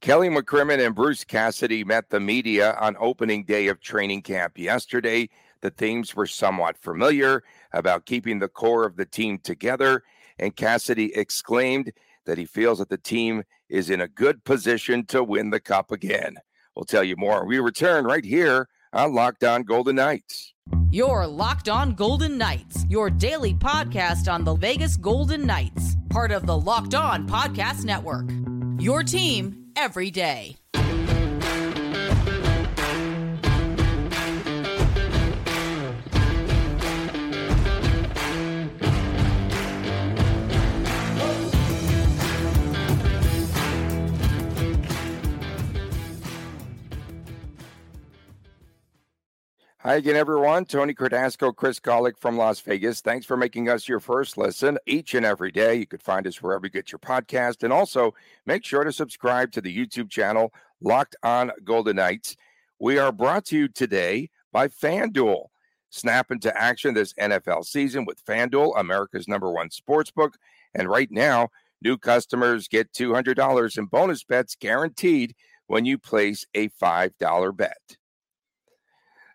Kelly McCrimmon and Bruce Cassidy met the media on opening day of training camp yesterday. The themes were somewhat familiar about keeping the core of the team together, and Cassidy exclaimed that he feels that the team is in a good position to win the cup again. We'll tell you more. We return right here on Locked On Golden Knights. Your Locked On Golden Knights, your daily podcast on the Vegas Golden Knights, part of the Locked On Podcast Network. Your team every day. Hi again, everyone. Tony Cardasco, Chris Gawlik from Las Vegas. Thanks for making us your first listen each and every day. You could find us wherever you get your podcast. And also make sure to subscribe to the YouTube channel, Locked On Golden Knights. We are brought to you today by FanDuel. Snap into action this NFL season with FanDuel, America's number one sports book. And right now, new customers get $200 in bonus bets guaranteed when you place a $5 bet.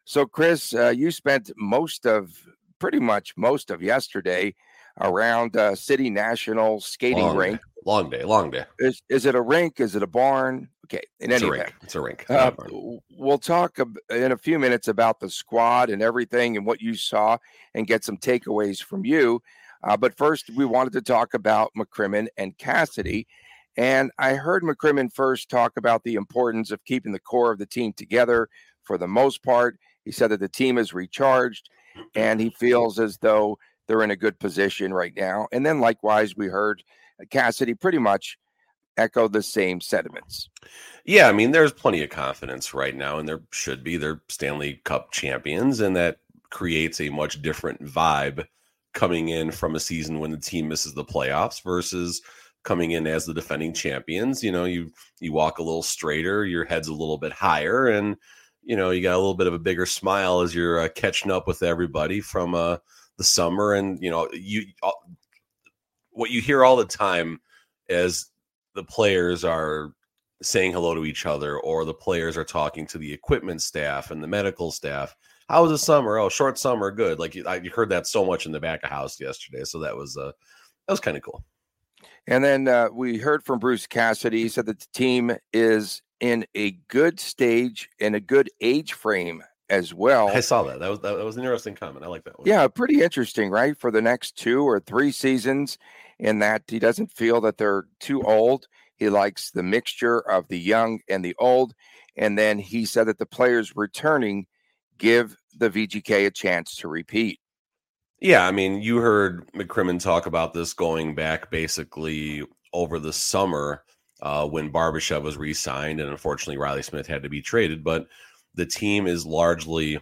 So, Chris, uh, you spent most of, pretty much most of yesterday around uh, City National skating long rink. Day. Long day, long day. Is, is it a rink? Is it a barn? Okay, in it's any a rink. event, It's a rink. uh, we'll talk in a few minutes about the squad and everything and what you saw and get some takeaways from you. Uh, but first, we wanted to talk about McCrimmon and Cassidy. And I heard McCrimmon first talk about the importance of keeping the core of the team together for the most part. He said that the team is recharged and he feels as though they're in a good position right now. And then, likewise, we heard Cassidy pretty much echo the same sentiments. Yeah, I mean, there's plenty of confidence right now, and there should be. They're Stanley Cup champions, and that creates a much different vibe coming in from a season when the team misses the playoffs versus coming in as the defending champions. You know, you you walk a little straighter, your head's a little bit higher, and you know you got a little bit of a bigger smile as you're uh, catching up with everybody from uh, the summer, and you know you uh, what you hear all the time as the players are saying hello to each other or the players are talking to the equipment staff and the medical staff how was the summer? Oh short summer good. Like you, I, you heard that so much in the back of house yesterday so that was uh that was kind of cool. And then uh, we heard from Bruce Cassidy. He said that the team is in a good stage and a good age frame as well. i saw that that was that, was an interesting comment i like that one Yeah, pretty interesting, right? For the next two or three seasons, in that he doesn't feel that they're too old. He likes the mixture of the young and the old. And then he said that the players returning give the VGK a chance to repeat. Yeah, I mean, you heard McCrimmon talk about this going back basically over the summer uh, when Barbashev was re-signed, and unfortunately Reilly Smith had to be traded. But the team is largely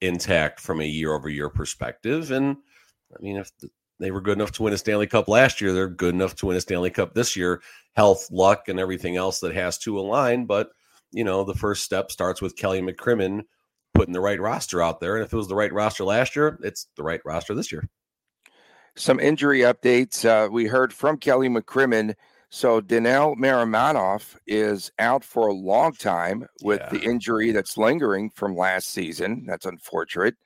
intact from a year-over-year perspective, and I mean, if they were good enough to win a Stanley Cup last year, they're good enough to win a Stanley Cup this year. Health, luck, and everything else that has to align, but you know, the first step starts with Kelly McCrimmon putting the right roster out there. And if it was the right roster last year, it's the right roster this year. Some injury updates. Uh, we heard from Kelly McCrimmon. So Daniil Miromanov is out for a long time with the injury that's lingering from last season. That's unfortunate.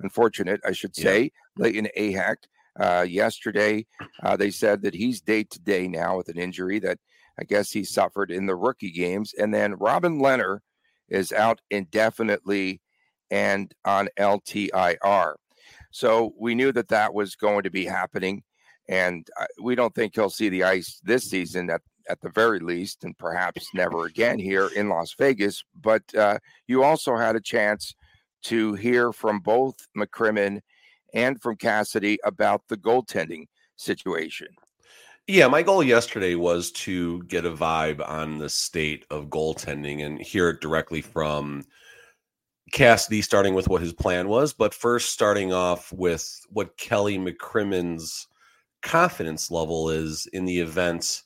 Unfortunate, I should Yeah. say. Layton Ahac uh, yesterday, uh, they said that he's day to day now with an injury that I guess he suffered in the rookie games. And then Robin Lehner is out indefinitely and on LTIR. So we knew that that was going to be happening, and uh, we don't think he'll see the ice this season at at the very least, and perhaps never again here in Las Vegas. But uh, you also had a chance to hear from both McCrimmon and from Cassidy about the goaltending situation. Yeah, my goal yesterday was to get a vibe on the state of goaltending and hear it directly from Cassidy, starting with what his plan was, but first starting off with what Kelly McCrimmon's confidence level is in the event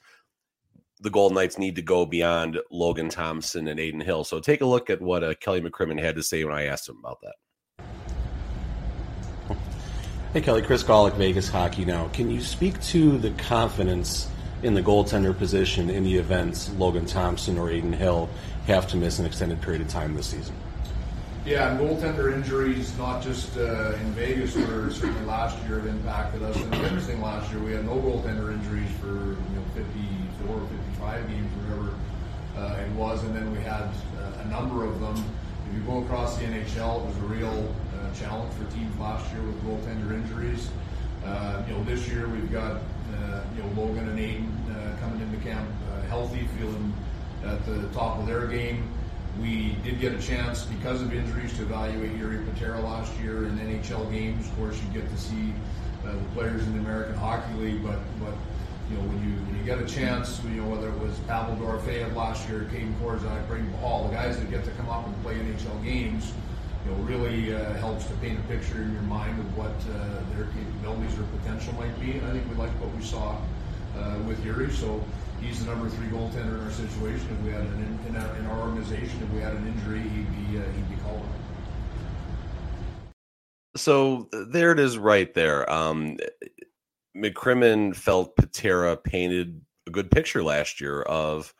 the Golden Knights need to go beyond Logan Thompson and Adin Hill. So take a look at what uh, Kelly McCrimmon had to say when I asked him about that. Hey Kelly, Chris Gawlik, Vegas Hockey Now. Can you speak to the confidence in the goaltender position in the event Logan Thompson or Adin Hill have to miss an extended period of time this season? Yeah, and goaltender injuries, not just uh, in Vegas, where certainly last year it impacted us. And interesting last year, we had no goaltender injuries for you know 54 or 55 games, whatever uh, it was, and then we had uh, a number of them. If you go across the NHL, it was a real uh, challenge for teams last year with goaltender injuries. Uh, you know, this year we've got uh, you know Logan and Adin uh, coming into camp healthy, feeling at the top of their game. We did get a chance because of injuries to evaluate Jiri Patera last year in NHL games. Of course, you get to see uh, the players in the American Hockey League, but but you know when you when you get a chance, you know whether it was Pavel Dorofeyev last year, Kaedan Korczak, Brayden Pachal, the guys that get to come up and play NHL games, you know really uh, helps to paint a picture in your mind of what uh, their capabilities or potential might be. And I think we like what we saw uh, with Jiri, So he's the number three goaltender in our situation. If we had an in, in, our, in our organization, if we had an injury, he'd be uh, he'd be called. So there it is, right there. Um, McCrimmon felt Patera painted a good picture last year of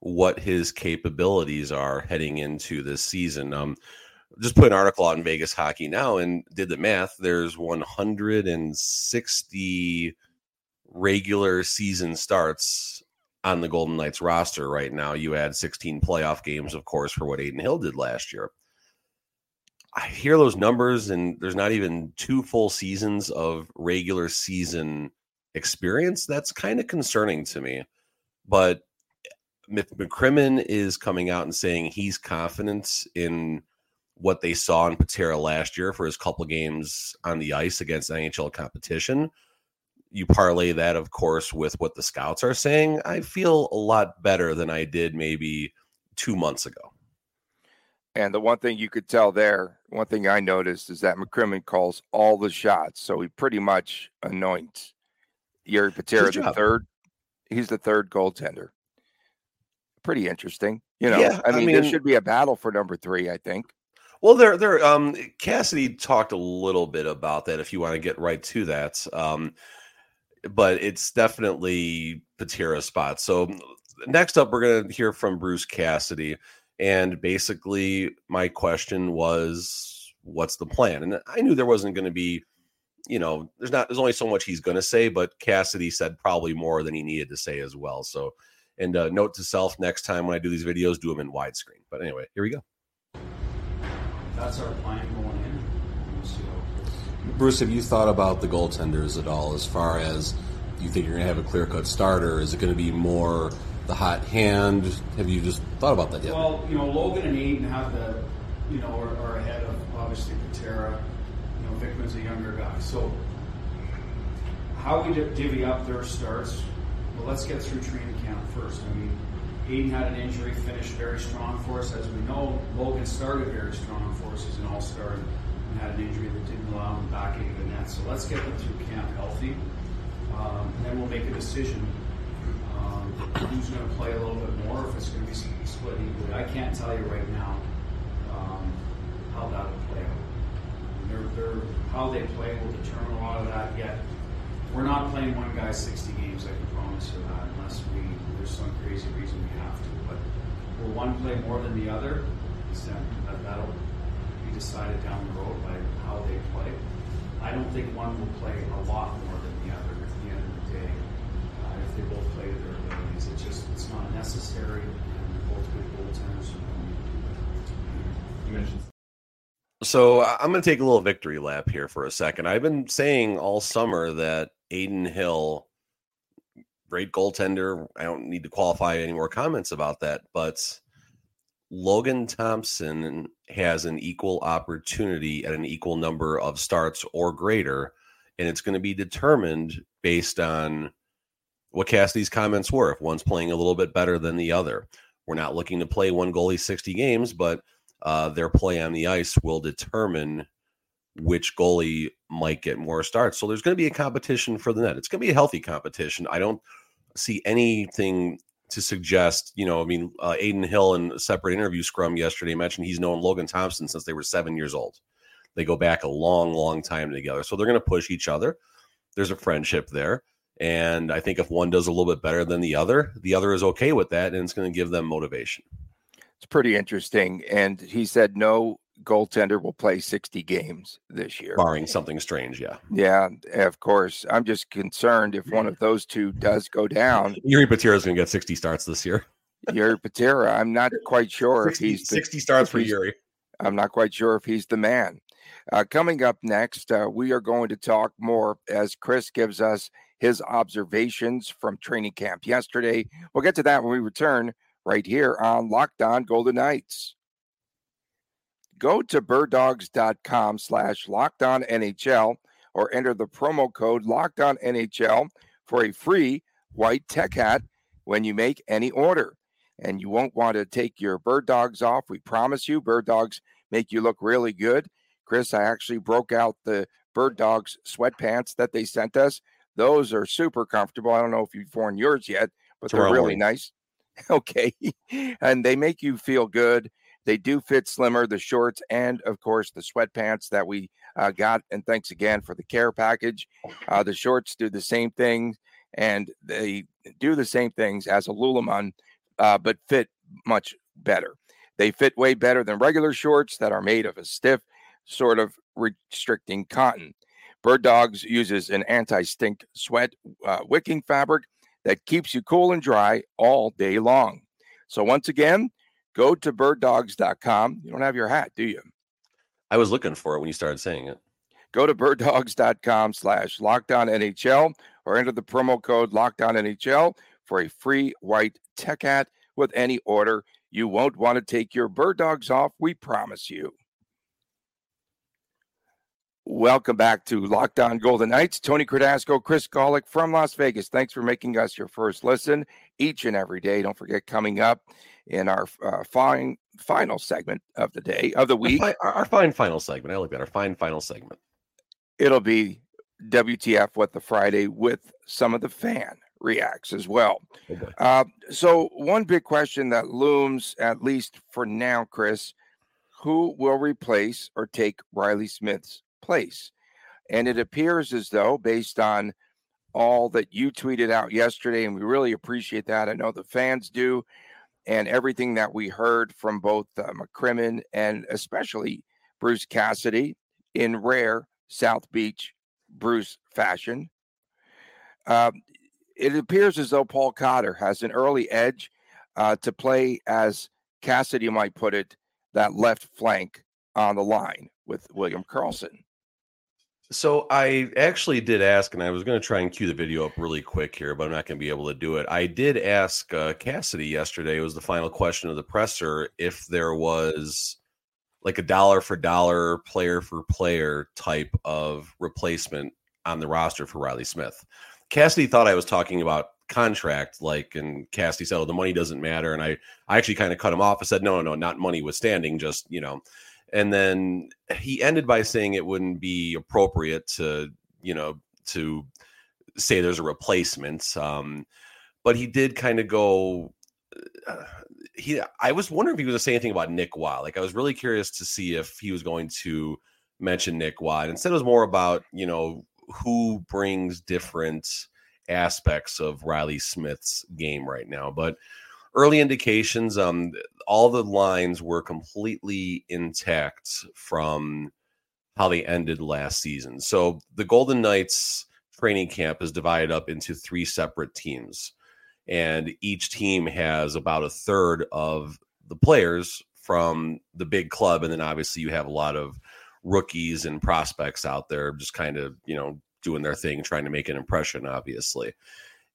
what his capabilities are heading into this season. Um, just put an article out in Vegas Hockey now and did the math. There's 160 regular season starts on the Golden Knights roster right now. You add 16 playoff games, of course, for what Adin Hill did last year. I hear those numbers, and there's not even two full seasons of regular season experience. That's kind of concerning to me. But McCrimmon is coming out and saying he's confident in what they saw in Patera last year for his couple games on the ice against NHL competition you parlay that, of course, with what the scouts are saying, I feel a lot better than I did maybe two months ago. And the one thing you could tell there, one thing I noticed is that McCrimmon calls all the shots. So he pretty much anoints Jiri Patera the third. He's the third goaltender. Pretty interesting. You know, yeah, I, mean, I mean, there should be a battle for number three, I think. Well, there, there. Um, Cassidy talked a little bit about that. If you want to get right to that, um, but it's definitely Patera's spot. So next up, we're going to hear from Bruce Cassidy. And basically, my question was, what's the plan? And I knew there wasn't going to be, you know, there's not, there's only so much he's going to say, but Cassidy said probably more than he needed to say as well. So, and uh, note to self next time when I do these videos, do them in widescreen. But anyway, here we go. That's our plan. Bruce, have you thought about the goaltenders at all as far as you think you're going to have a clear cut starter? Is it going to be more the hot hand? Have you just thought about that yet? Well, you know, Logan and Adin have the, you know, are, are ahead of obviously Patera. You know, Vikman's a younger guy. So, how we divvy up their starts, well, let's get through training camp first. I mean, Adin had an injury, finished very strong for us. As we know, Logan started very strong for us. He's an all star had an injury that didn't allow him back into the net. So let's get them through camp healthy. Um, and then we'll make a decision um, who's going to play a little bit more, if it's going to be split equally. I can't tell you right now um, how that will play out. They're, they're, how they play will determine a lot of that yet. We're not playing one guy 60 games, I can promise you that, unless we there's some crazy reason we have to. But will one play more than the other? That, that'll decided down the road by how they play. I don't think one will play a lot more than the other at the end of the day. Uh, if they both play to their abilities, it's just it's not necessary. And they're both good goaltenders. You mentioned. So I'm going to take a little victory lap here for a second. I've been saying all summer that Adin Hill, great goaltender. I don't need to qualify any more comments about that, but Logan Thompson has an equal opportunity at an equal number of starts or greater, and it's going to be determined based on what Cassidy's comments were. If one's playing a little bit better than the other, we're not looking to play one goalie 60 games, but uh, their play on the ice will determine which goalie might get more starts. So there's going to be a competition for the net. It's going to be a healthy competition. I don't see anything to suggest, you know, I mean, uh, Adin Hill in a separate interview scrum yesterday mentioned he's known Logan Thompson since they were seven years old. They go back a long, long time together. So they're going to push each other. There's a friendship there. And I think if one does a little bit better than the other, the other is okay with that, and it's going to give them motivation. It's pretty interesting. And he said no goaltender will play 60 games this year, barring something strange. Yeah. Yeah, of course. I'm just concerned if one of those two does go down. Jiri Patera is going to get 60 starts this year. Jiri Patera, I'm not quite sure 60, if he's the, 60 starts for Jiri. I'm not quite sure if he's the man. Uh, coming up next, uh, we are going to talk more as Chris gives us his observations from training camp yesterday. We'll get to that when we return right here on Locked On Golden Knights. Go to birddogs.com slash locked on NHL or enter the promo code locked on NHL for a free white tech hat when you make any order. And you won't want to take your bird dogs off. We promise you, bird dogs make you look really good. Chris, I actually broke out the bird dogs sweatpants that they sent us. Those are super comfortable. I don't know if you've worn yours yet, but they're really nice. Okay. and they make you feel good. They do fit slimmer, the shorts, and of course, the sweatpants that we uh, got. And thanks again for the care package. Uh, the shorts do the same thing, and they do the same things as a Lululemon, uh, but fit much better. They fit way better than regular shorts that are made of a stiff, sort of restricting cotton. Bird Dogs uses an anti stink sweat uh, wicking fabric that keeps you cool and dry all day long. So, once again, go to birddogs.com. You don't have your hat, do you? I was looking for it when you started saying it. Go to birddogs.com slash locked on NHL or enter the promo code locked on NHL for a free white tech hat with any order. You won't want to take your bird dogs off, we promise you. Welcome back to Locked On Golden Knights. Tony Cardasco, Chris Gawlik from Las Vegas. Thanks for making us your first listen each and every day. Don't forget, coming up in our uh, fine final segment of the day of the week, our, our, our fine final segment. I like that. Our fine final segment. It'll be WTF What the Friday with some of the fan reacts as well. Oh uh, so, one big question that looms, at least for now, Chris, who will replace or take Reilly Smith's place. And it appears as though, based on all that you tweeted out yesterday, and we really appreciate that. I know the fans do, and everything that we heard from both uh, McCrimmon and especially Bruce Cassidy in rare South Beach Bruce fashion. Uh, it appears as though Paul Cotter has an early edge uh, to play, as Cassidy might put it, that left flank on the line with William Karlsson. So I actually did ask, and I was going to try and cue the video up really quick here, but I'm not going to be able to do it. I did ask uh, Cassidy yesterday. It was the final question of the presser if there was like a dollar for dollar, player for player type of replacement on the roster for Reilly Smith. Cassidy thought I was talking about contract, like, and Cassidy said, "Oh, the money doesn't matter." And I, I actually kind of cut him off. I said, "No, no, no, not money withstanding, just you know." And then he ended by saying it wouldn't be appropriate to you know to say there's a replacement um, but he did kind of go uh, he i was wondering if he was going to say anything about nick Watt. like i was really curious to see if he was going to mention nick Watt. instead it was more about you know who brings different aspects of reilly smith's game right now but early indications um all the lines were completely intact from how they ended last season. So the golden knights training camp is divided up into three separate teams and each team has about a third of the players from the big club and then obviously you have a lot of rookies and prospects out there just kind of you know doing their thing trying to make an impression obviously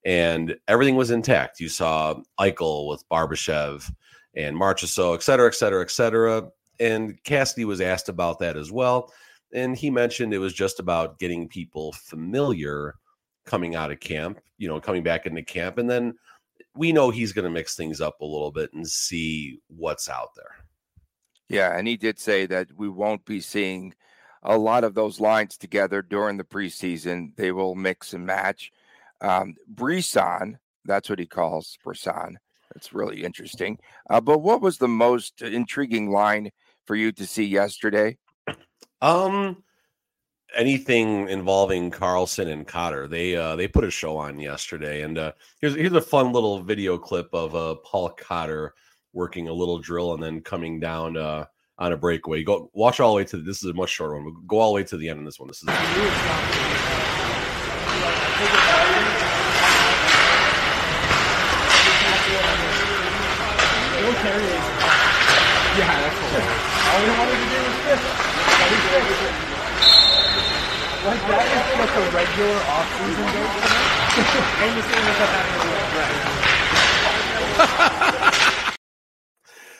and everything was intact. You saw Eichel with Barbashev and Marchessault, et cetera, et cetera, et cetera. And Cassidy was asked about that as well. And he mentioned it was just about getting people familiar coming out of camp, you know, coming back into camp. And then we know he's going to mix things up a little bit and see what's out there. Yeah. And he did say that we won't be seeing a lot of those lines together during the preseason. They will mix and match. Um, Brisson, that's what he calls Brisson. That's really interesting. Uh, but what was the most intriguing line for you to see yesterday? Um, anything involving Karlsson and Cotter. They uh, they put a show on yesterday, and uh, here's here's a fun little video clip of uh, Paul Cotter working a little drill and then coming down uh, on a breakaway. Go watch all the way to this is a much shorter one. Go all the way to the end of this one. This is.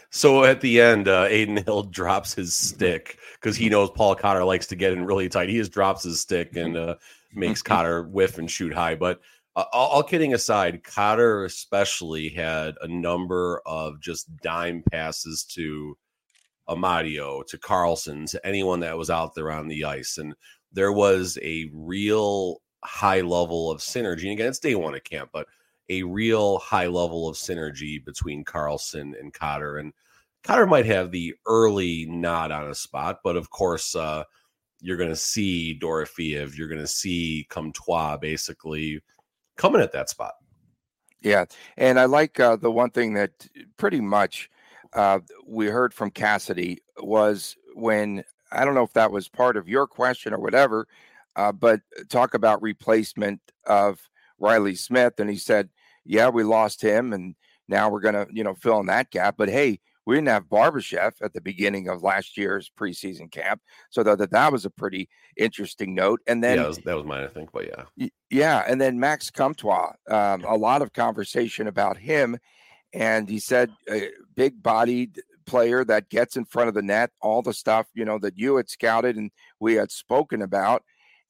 So at the end, uh, Adin Hill drops his stick because he knows Paul Cotter likes to get in really tight. He just drops his stick and uh, makes Cotter whiff and shoot high. But uh, all, all, kidding aside, Cotter especially had a number of just dime passes to Amadio, to Karlsson, to anyone that was out there on the ice. And there was a real high level of synergy. And again, it's day one at camp, but a real high level of synergy between Karlsson and Cotter. And Cotter might have the early nod on a spot, but of course, uh, you're going to see Dorofeyev, you're going to see Comtois basically coming at that spot. Yeah, and I like uh, the one thing that pretty much uh, we heard from Cassidy was when I don't know if that was part of your question or whatever, uh, but talk about replacement of Reilly Smith, and he said, "Yeah, we lost him, and now we're gonna you know fill in that gap." But hey, we didn't have Barbashev at the beginning of last year's preseason camp, so that that was a pretty interesting note. And then yeah, that was, that was mine, I think. But yeah, yeah, and then Max Comtois, um, a lot of conversation about him, and he said a big-bodied player that gets in front of the net, all the stuff you know that you had scouted and we had spoken about,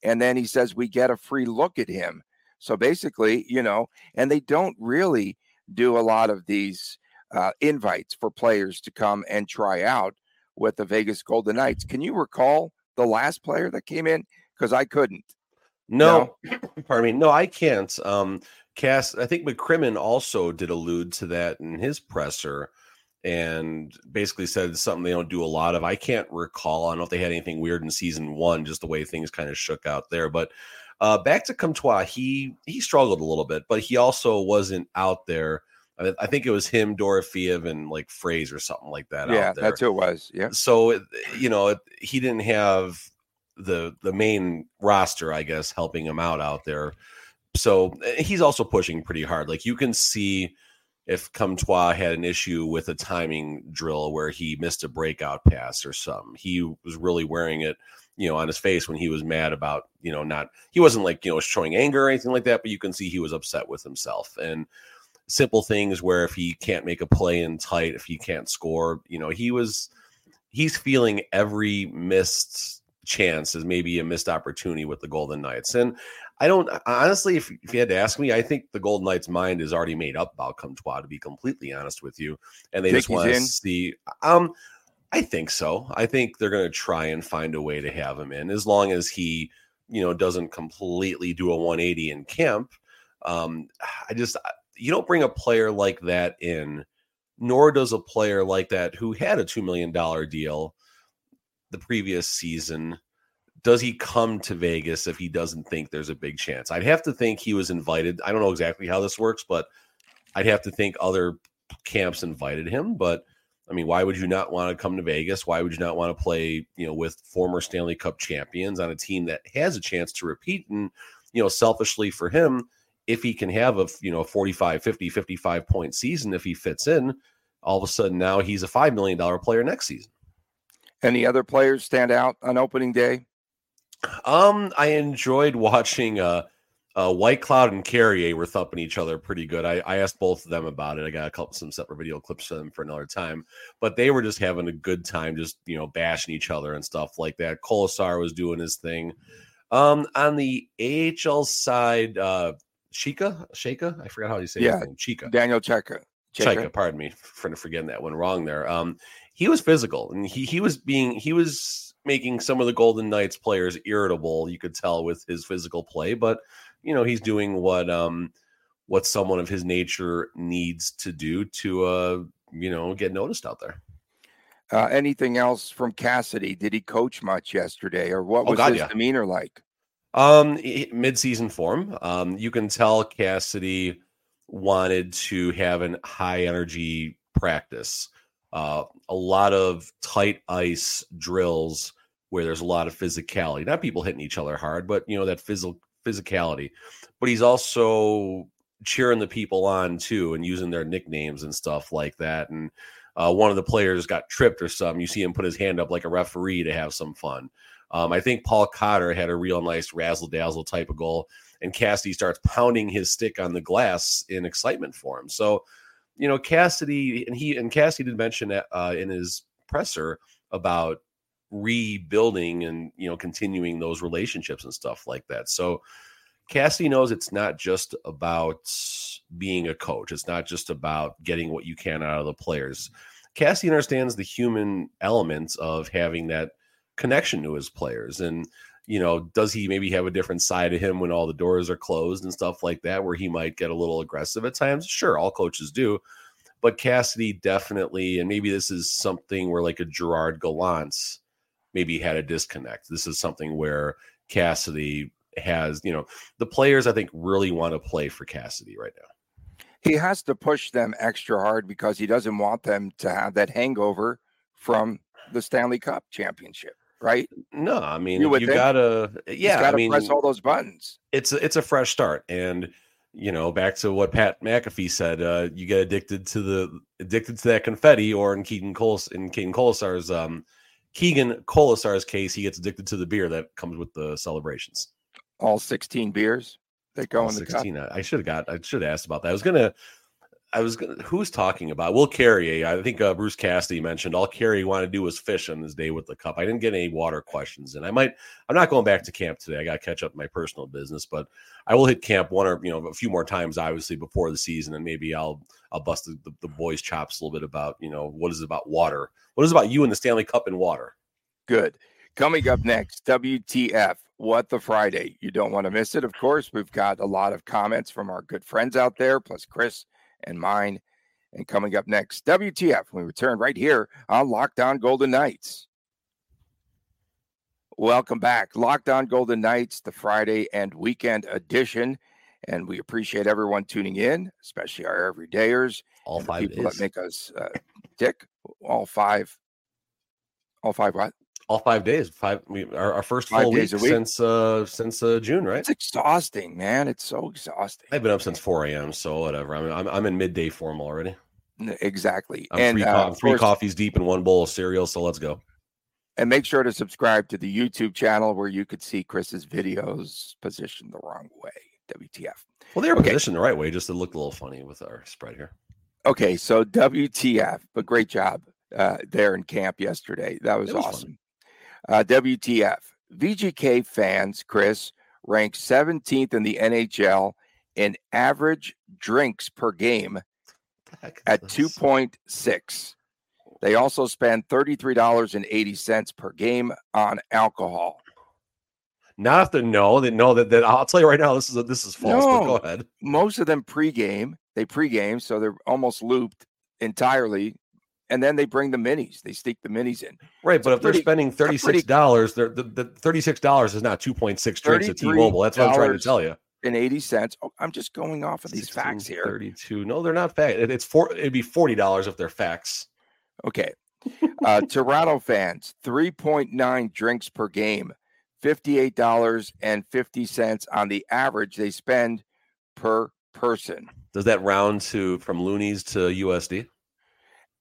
and then he says we get a free look at him. So basically, you know, and they don't really do a lot of these uh, invites for players to come and try out with the Vegas Golden Knights. Can you recall the last player that came in? Because I couldn't. No, no, pardon me. No, I can't. Um, Cass, I think McCrimmon also did allude to that in his presser and basically said something they don't do a lot of. I can't recall. I don't know if they had anything weird in season one, just the way things kind of shook out there. But uh, back to Comtois, he he struggled a little bit, but he also wasn't out there I think it was him, Dorofeyev, and like Fraser or something like that. Yeah, that's who it was. Yeah. So you know, he didn't have the the main roster, I guess, helping him out out there. So eh, he's also pushing pretty hard. Like you can see if Comtois had an issue with a timing drill where he missed a breakout pass or something. He was really wearing it, you know, on his face when he was mad about, you know, not he wasn't like, you know, showing anger or anything like that, but you can see he was upset with himself. And simple things where if he can't make a play in tight, if he can't score, you know, he was he's feeling every missed chance as maybe a missed opportunity with the Golden Knights. And I don't honestly, if, if you had to ask me, I think the Golden Knights' mind is already made up about Comtois, to be completely honest with you. And they think just want to see um I think so. I think they're gonna try and find a way to have him in as long as he, you know, doesn't completely do a 180 in camp. Um, I just you don't bring a player like that in, nor does a player like that who had a $2 million deal the previous season. Does he come to Vegas if he doesn't think there's a big chance? I'd have to think he was invited. I don't know exactly how this works, but I'd have to think other camps invited him. But I mean, why would you not want to come to Vegas? Why would you not want to play, you know, with former Stanley Cup champions on a team that has a chance to repeat? And, you know, selfishly for him, if he can have a you know 45 50 55 point season if he fits in all of a sudden now he's a $5 million player next season any other players stand out on opening day um i enjoyed watching uh uh, Whitecloud and Carrier were thumping each other pretty good. I, I asked both of them about it. I got a couple some separate video clips for them for another time, but they were just having a good time, just you know, bashing each other and stuff like that. Kolesar was doing his thing. Um, on the AHL side, uh, Chika, Shaka, I forgot how you say yeah, his name. Chika, Daniel Cheka. Chika, pardon me for forgetting that one wrong there. Um, he was physical and he he was being he was making some of the Golden Knights players irritable. You could tell with his physical play, but you know he's doing what um what someone of his nature needs to do to uh you know get noticed out there. Uh, anything else from Cassidy? Did he coach much yesterday, or what Oh, was God, his yeah. demeanor like? Um, mid-season form. Um, you can tell Cassidy wanted to have an high energy practice. Uh, a lot of tight ice drills where there's a lot of physicality. Not people hitting each other hard, but you know that physical physicality. But he's also cheering the people on too and using their nicknames and stuff like that. And uh, one of the players got tripped or something. You see him put his hand up like a referee to have some fun. Um, I think Paul Cotter had a real nice razzle dazzle type of goal, and Cassidy starts pounding his stick on the glass in excitement for him. So, you know, Cassidy and he and Cassidy did mention that, uh, in his presser about rebuilding and you know continuing those relationships and stuff like that. So, Cassidy knows it's not just about being a coach. It's not just about getting what you can out of the players. Cassidy understands the human elements of having that connection to his players. And, you know, does he maybe have a different side of him when all the doors are closed and stuff like that, where he might get a little aggressive at times? Sure, all coaches do. But Cassidy definitely, and maybe this is something where like a Gerard Gallant maybe had a disconnect. This is something where Cassidy has, you know, the players I think really want to play for Cassidy right now. He has to push them extra hard because he doesn't want them to have that hangover from the Stanley Cup championship, right? No, I mean You you, gotta He's yeah, got I mean press all those buttons. it's a, it's a fresh start and you know back to what pat mcafee said uh you get addicted to the addicted to that confetti or in keegan coles in keegan kolesar's um keegan kolesar's case he gets addicted to the beer that comes with the celebrations All 16 beers that go All in the cup. 16 i should have got i should have asked about that i was gonna I was gonna, who's talking about Will Carrier? I think uh, Bruce Cassidy mentioned all Carrier wanted to do was fish on his day with the cup. I didn't get any water questions, and I might. I'm not going back to camp today. I got to catch up my personal business, but I will hit camp one or you know a few more times, obviously before the season, and maybe I'll I'll bust the, the, the boys' chops a little bit about you know what is about water? What is about you and the Stanley Cup and water? Good. Coming up next, WTF, What the Friday. You don't want to miss it. Of course, we've got a lot of comments from our good friends out there, plus Chris and mine. And coming up next, WTF, we return right here on Locked On Golden Knights. Welcome back. Locked On Golden Knights, the Friday and weekend edition. And we appreciate everyone tuning in, especially our everydayers. All five people days. that make us uh, tick. All five. All five what? All five days. Five. We, our, our first Five full week, week. since uh since uh, June, right? It's exhausting, man. It's so exhausting. I've been up since 4 a.m. So whatever. I'm I'm, I'm in midday form already. Exactly. I'm and three, uh, co- three course- coffees deep in one bowl of cereal. So let's go. and make sure to subscribe to the YouTube channel where you could see Chris's videos positioned the wrong way. WTF. Well, they were Okay. positioned the right way, just it looked a little funny with our spread here. Okay, so WTF, but great job uh, there in camp yesterday. That was, was fun. Awesome. Uh, WTF. VGK fans, Chris, ranked 17th in the NHL in average drinks per game at 2.6. They also spend $33.80 per game on alcohol. Not if they know that know that that I'll tell you right now. This is a, this is false. But go ahead. Most of them pregame, they pregame, so they're almost looped entirely. And then they bring the minis. They sneak the minis in. Right, It's but if they're spending thirty pretty- six dollars, the, the thirty six dollars is not two point six drinks at T-Mobile. That's what I'm trying to tell you. And 80 cents. Oh, I'm just going off of these facts here. Thirty two. No, they're not facts. It's four. It'd be forty dollars if they're facts. Okay. Uh, Toronto fans, 3.9 drinks per game, $58.50 on the average they spend per person. Does that round to from loonies to USD?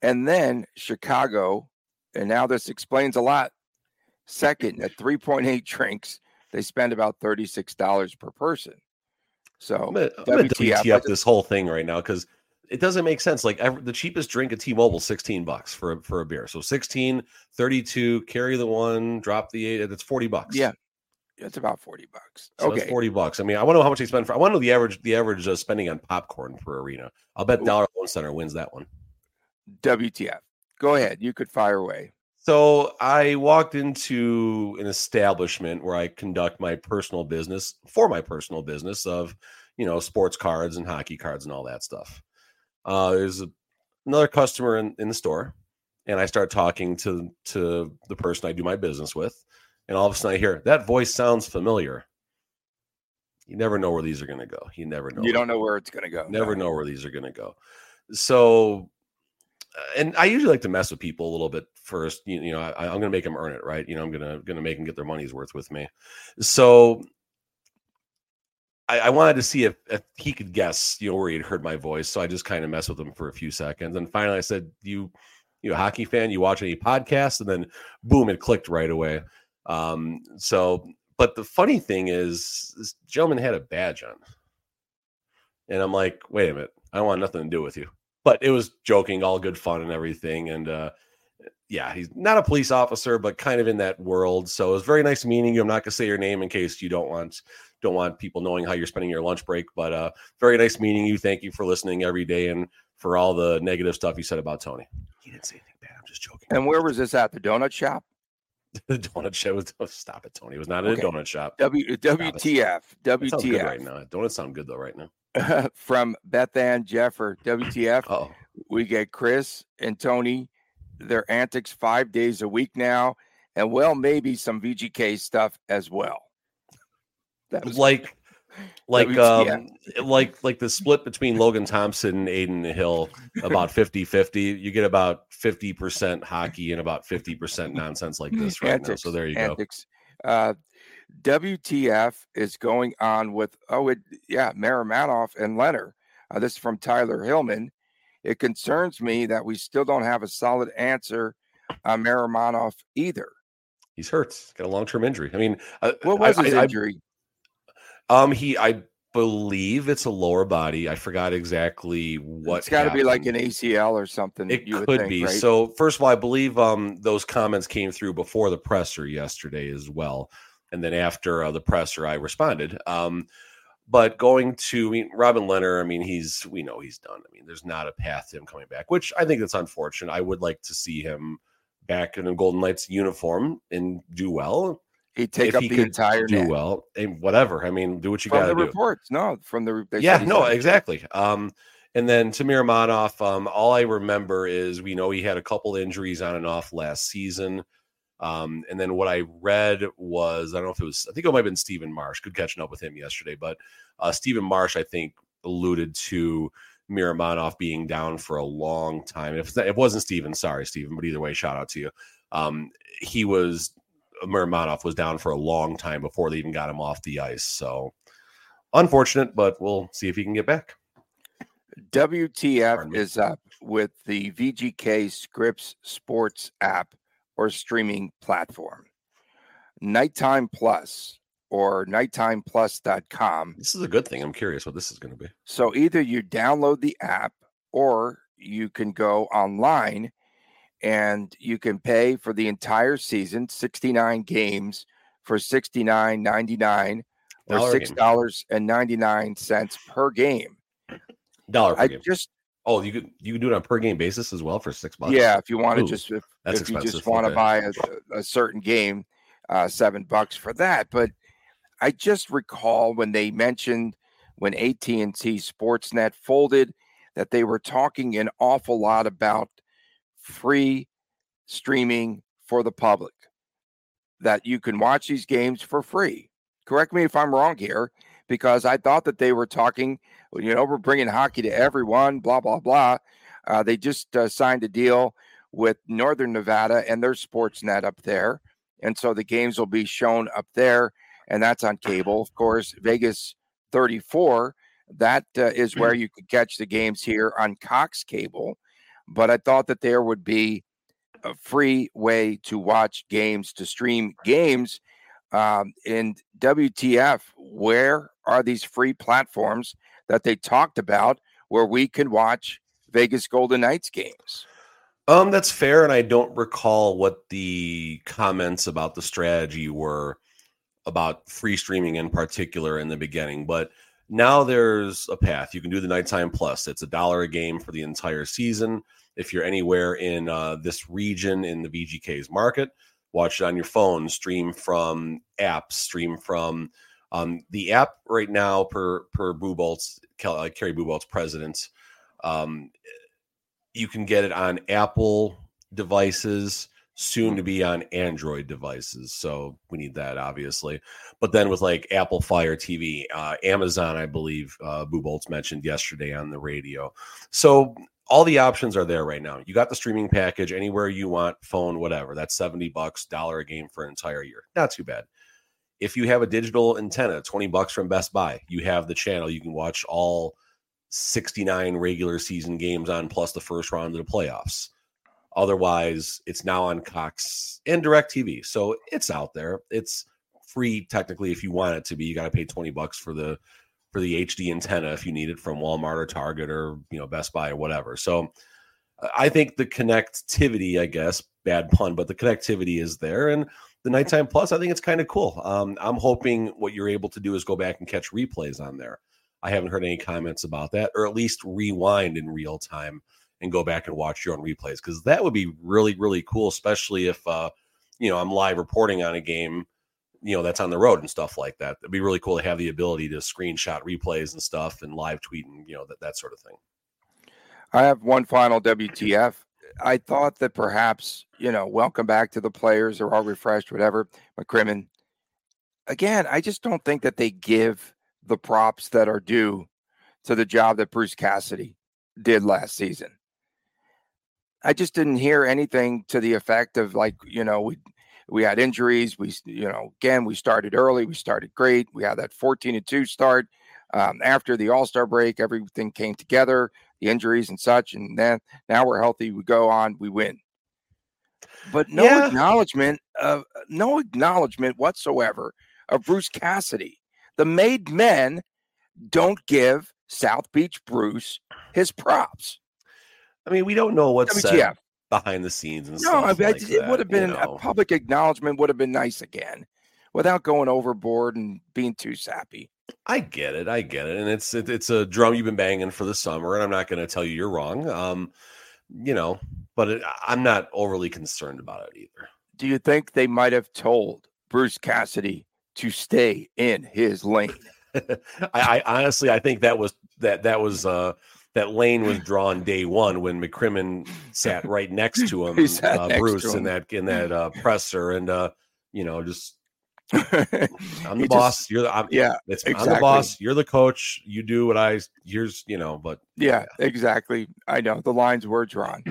And then Chicago, and now this explains a lot. Second, at 3.8 drinks, they spend about $36 per person. So I'm gonna, I'm WTF, WTF just- this whole thing right now because it doesn't make sense. Like ever, the cheapest drink at T-Mobile, 16 bucks for a, for a beer. So 16, 32, carry the one, drop the eight. That's 40 bucks. Yeah. it's about 40 bucks. So okay. 40 bucks. I mean, I want to know how much they spend for. I want to know the average the average uh, spending on popcorn per arena. I'll bet Ooh. Dollar Loan Center wins that one. WTF. Go ahead. You could fire away. So I walked into an establishment where I conduct my personal business for my personal business of, you know, sports cards and hockey cards and all that stuff. Uh, there's a, another customer in, in the store, and I start talking to to the person I do my business with, and all of a sudden I hear that voice sounds familiar. You never know where these are going to go. You never know. You don't know where it's going to go. Never know where these are going to go. So, and I usually like to mess with people a little bit first. You, you know, I, I'm going to make them earn it, right? You know, I'm gonna gonna make them get their money's worth with me. So, I, I wanted to see if, if he could guess, you know, where he'd heard my voice. So I just kind of messed with him for a few seconds, and finally I said, "You, you a hockey fan? You watch any podcasts?" And then, boom, it clicked right away. Um, so, but the funny thing is, this gentleman had a badge on, and I'm like, "Wait a minute, I don't want nothing to do with you." But it was joking, all good fun and everything, and uh, yeah, he's not a police officer, but kind of in that world. So it was very nice meeting you. I'm not gonna say your name in case you don't want don't want people knowing how you're spending your lunch break. But uh, very nice meeting you. Thank you for listening every day and for all the negative stuff you said about Tony. He didn't say anything bad. I'm just joking. And where was this at? The donut shop? the donut shop was oh, stop it, Tony. It was not in Okay. a donut shop. W WTF? That sounds good WTF? right now. Donuts sound good though right now. From Beth Ann Jeffer. WTF? Oh, We get Chris and Tony, their antics five days a week now, and well, maybe some VGK stuff as well. That was like like um like like the split between Logan Thompson and Adin Hill about 50-50. You get about 50% hockey and about 50% nonsense like this right now. So there you go. Uh, WTF is going on with oh it yeah Miromanov and Lehner. Uh, this is from Tyler Hillman. It concerns me that we still don't have a solid answer on Miromanov either. He's hurt. He's got a long-term injury. I mean, uh, What was I- his I- I- injury? um he I believe it's a lower body. I forgot exactly what it's got to be like an ACL or something. It you would could think, be. right? So first of all, I believe um those comments came through before the presser yesterday as well, and then after uh, the presser, I responded. Um, but going to I mean, Robin Lehner, I mean, he's we know he's done. I mean, there's not a path to him coming back, which I think that's unfortunate. I would like to see him back in a Golden Knights uniform and do well. He'd take if up he the entire do net. well, and whatever. I mean, do what you got the to do. reports. No, from the Yeah, no, exactly. Um, and then Tamir Manoff, um, all I remember is we know he had a couple injuries on and off last season. Um, and then what I read was I don't know if it was I think it might have been Stephen Marsh. Good catching up with him yesterday, but uh, Stephen Marsh I think alluded to Miromanov being down for a long time. If it wasn't Stephen, sorry Stephen, but either way, shout out to you. Um, he was Miromanov was down for a long time before they even got him off the ice. So unfortunate, but we'll see if he can get back. WTF is up with the VGK Scripps Sports app or streaming platform. KnightTime Plus or knighttimeplus.com. This is a good thing. I'm curious what this is going to be. So either you download the app or you can go online and you can pay for the entire season, 69 games for $69.99 or Dollar a game. $6.99 per game. Dollar per I game. just Oh, you could you could do it on per game basis as well for six bucks. Yeah, if you want to just if, that's if you just want to Okay. buy a, a certain game, uh, seven bucks for that. But I just recall when they mentioned when AT and T Sportsnet folded that they were talking an awful lot about free streaming for the public. That you can watch these games for free. Correct me if I'm wrong here, because I thought that they were talking. You know, we're bringing hockey to everyone. Blah blah blah. Uh, they just uh, signed a deal with Northern Nevada and their Sportsnet up there. And so the games will be shown up there, and that's on cable. Of course, Vegas 34, that uh, is where you could catch the games here on Cox Cable. But I thought that there would be a free way to watch games, to stream games. Um, and WTF, where are these free platforms that they talked about where we can watch Vegas Golden Knights games? Um, that's fair, and I don't recall what the comments about the strategy were about free streaming in particular in the beginning, but now there's a path. You can do the nighttime plus. It's a dollar a game for the entire season. If you're anywhere in uh, this region in the VGK's market, watch it on your phone, stream from apps, stream from um, the app right now per per Bubolz Kel- uh, Kerry Bubolz president. Um, you can get it on Apple devices, soon to be on Android devices. So we need that, obviously. But then with like Apple Fire TV, uh, Amazon, I believe, uh, Bolts mentioned yesterday on the radio. So all the options are there right now. You got the streaming package anywhere you want, phone, whatever. That's 70 bucks, dollar a game for an entire year. Not too bad. If you have a digital antenna, 20 bucks from Best Buy, you have the channel. You can watch all 69 regular season games on plus the first round of the playoffs. Otherwise, it's now on Cox and DirecTV. So it's out there. It's free technically if you want it to be. You got to pay 20 bucks for the for the HD antenna if you need it from Walmart or Target or you know Best Buy or whatever. So I think the connectivity, I guess, bad pun, but the connectivity is there and the KnightTime Plus, I think it's kind of cool. Um, I'm hoping what you're able to do is go back and catch replays on there. I haven't heard any comments about that, or at least rewind in real time and go back and watch your own replays because that would be really, really cool, especially if uh, you know I'm live reporting on a game you know that's on the road and stuff like that. It'd be really cool to have the ability to screenshot replays and stuff and live tweet and you know that that sort of thing. I have one final WTF. I thought that perhaps you know, welcome back to the players. They're all refreshed, whatever. McCrimmon. Again, I just don't think that they give the props that are due to the job that Bruce Cassidy did last season. I just didn't hear anything to the effect of like, you know, we we had injuries. We, you know, again, we started early. We started great. We had that 14 and 2 start. Um, after the All Star break, everything came together, the injuries and such. And then now we're healthy. We go on, we win. But no yeah. acknowledgement of no acknowledgement whatsoever of Bruce Cassidy. The made men don't give South Beach Bruce his props. I mean, we don't know what's WTF. said behind the scenes and no, stuff. I mean, like it would have been you know? a public acknowledgement would have been nice again, without going overboard and being too sappy. I get it, I get it, and it's it, it's a drum you've been banging for the summer, and I'm not going to tell you you're wrong. Um, you know, but it, I'm not overly concerned about it either. Do you think they might have told Bruce Cassidy to stay in his lane? I, I honestly, I think that was that that was uh that lane was drawn day one when McCrimmon sat right next to him, uh, next Bruce, to him. in that in that uh, presser, and uh, you know, just I'm the he boss. Just, you're the I'm, yeah. It's, exactly. I'm the boss. You're the coach. You do what I. Here's you know, but yeah, yeah, exactly. I know the lines were drawn.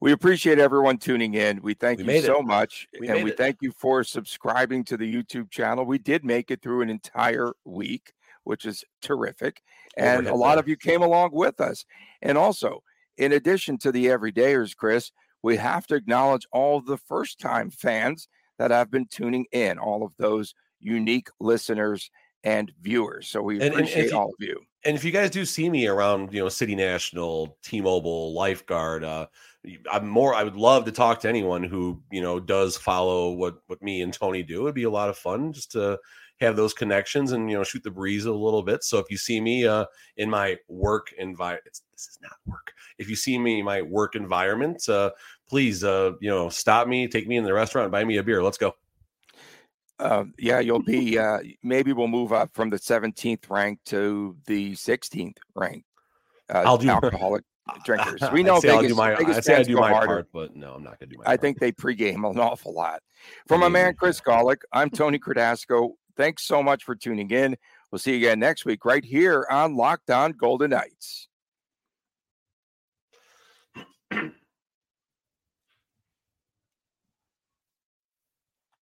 We appreciate everyone tuning in. We thank we you so it. much, we and we it. thank you for subscribing to the YouTube channel. We did make it through an entire week, which is terrific and a lot of you came along with us. And also, in addition to the everydayers, Chris, we have to acknowledge all the first time fans that have been tuning in, all of those unique listeners and viewers. So we appreciate and, and you, all of you. And if you guys do see me around, you know, City National, T-Mobile, Lifeguard, uh, I'm more. I would love to talk to anyone who you know does follow what what me and Tony do. It'd be a lot of fun just to have those connections and you know shoot the breeze a little bit. So if you see me uh, in my work environment, this is not work. If you see me in my work environment, uh, please uh, you know stop me, take me in the restaurant, buy me a beer. Let's go. Uh, yeah, you'll be. Uh, maybe we'll move up from the 17th rank to the 16th rank. Uh, I'll do alcoholic drinkers. We know I Vegas. My, Vegas I say I do my harder. part, but no, I'm not going to do my. I part. think they pregame an awful lot. From my man Chris Gawlik, I'm Tony Cardasco. Thanks so much for tuning in. We'll see you again next week right here on Locked On Golden Knights.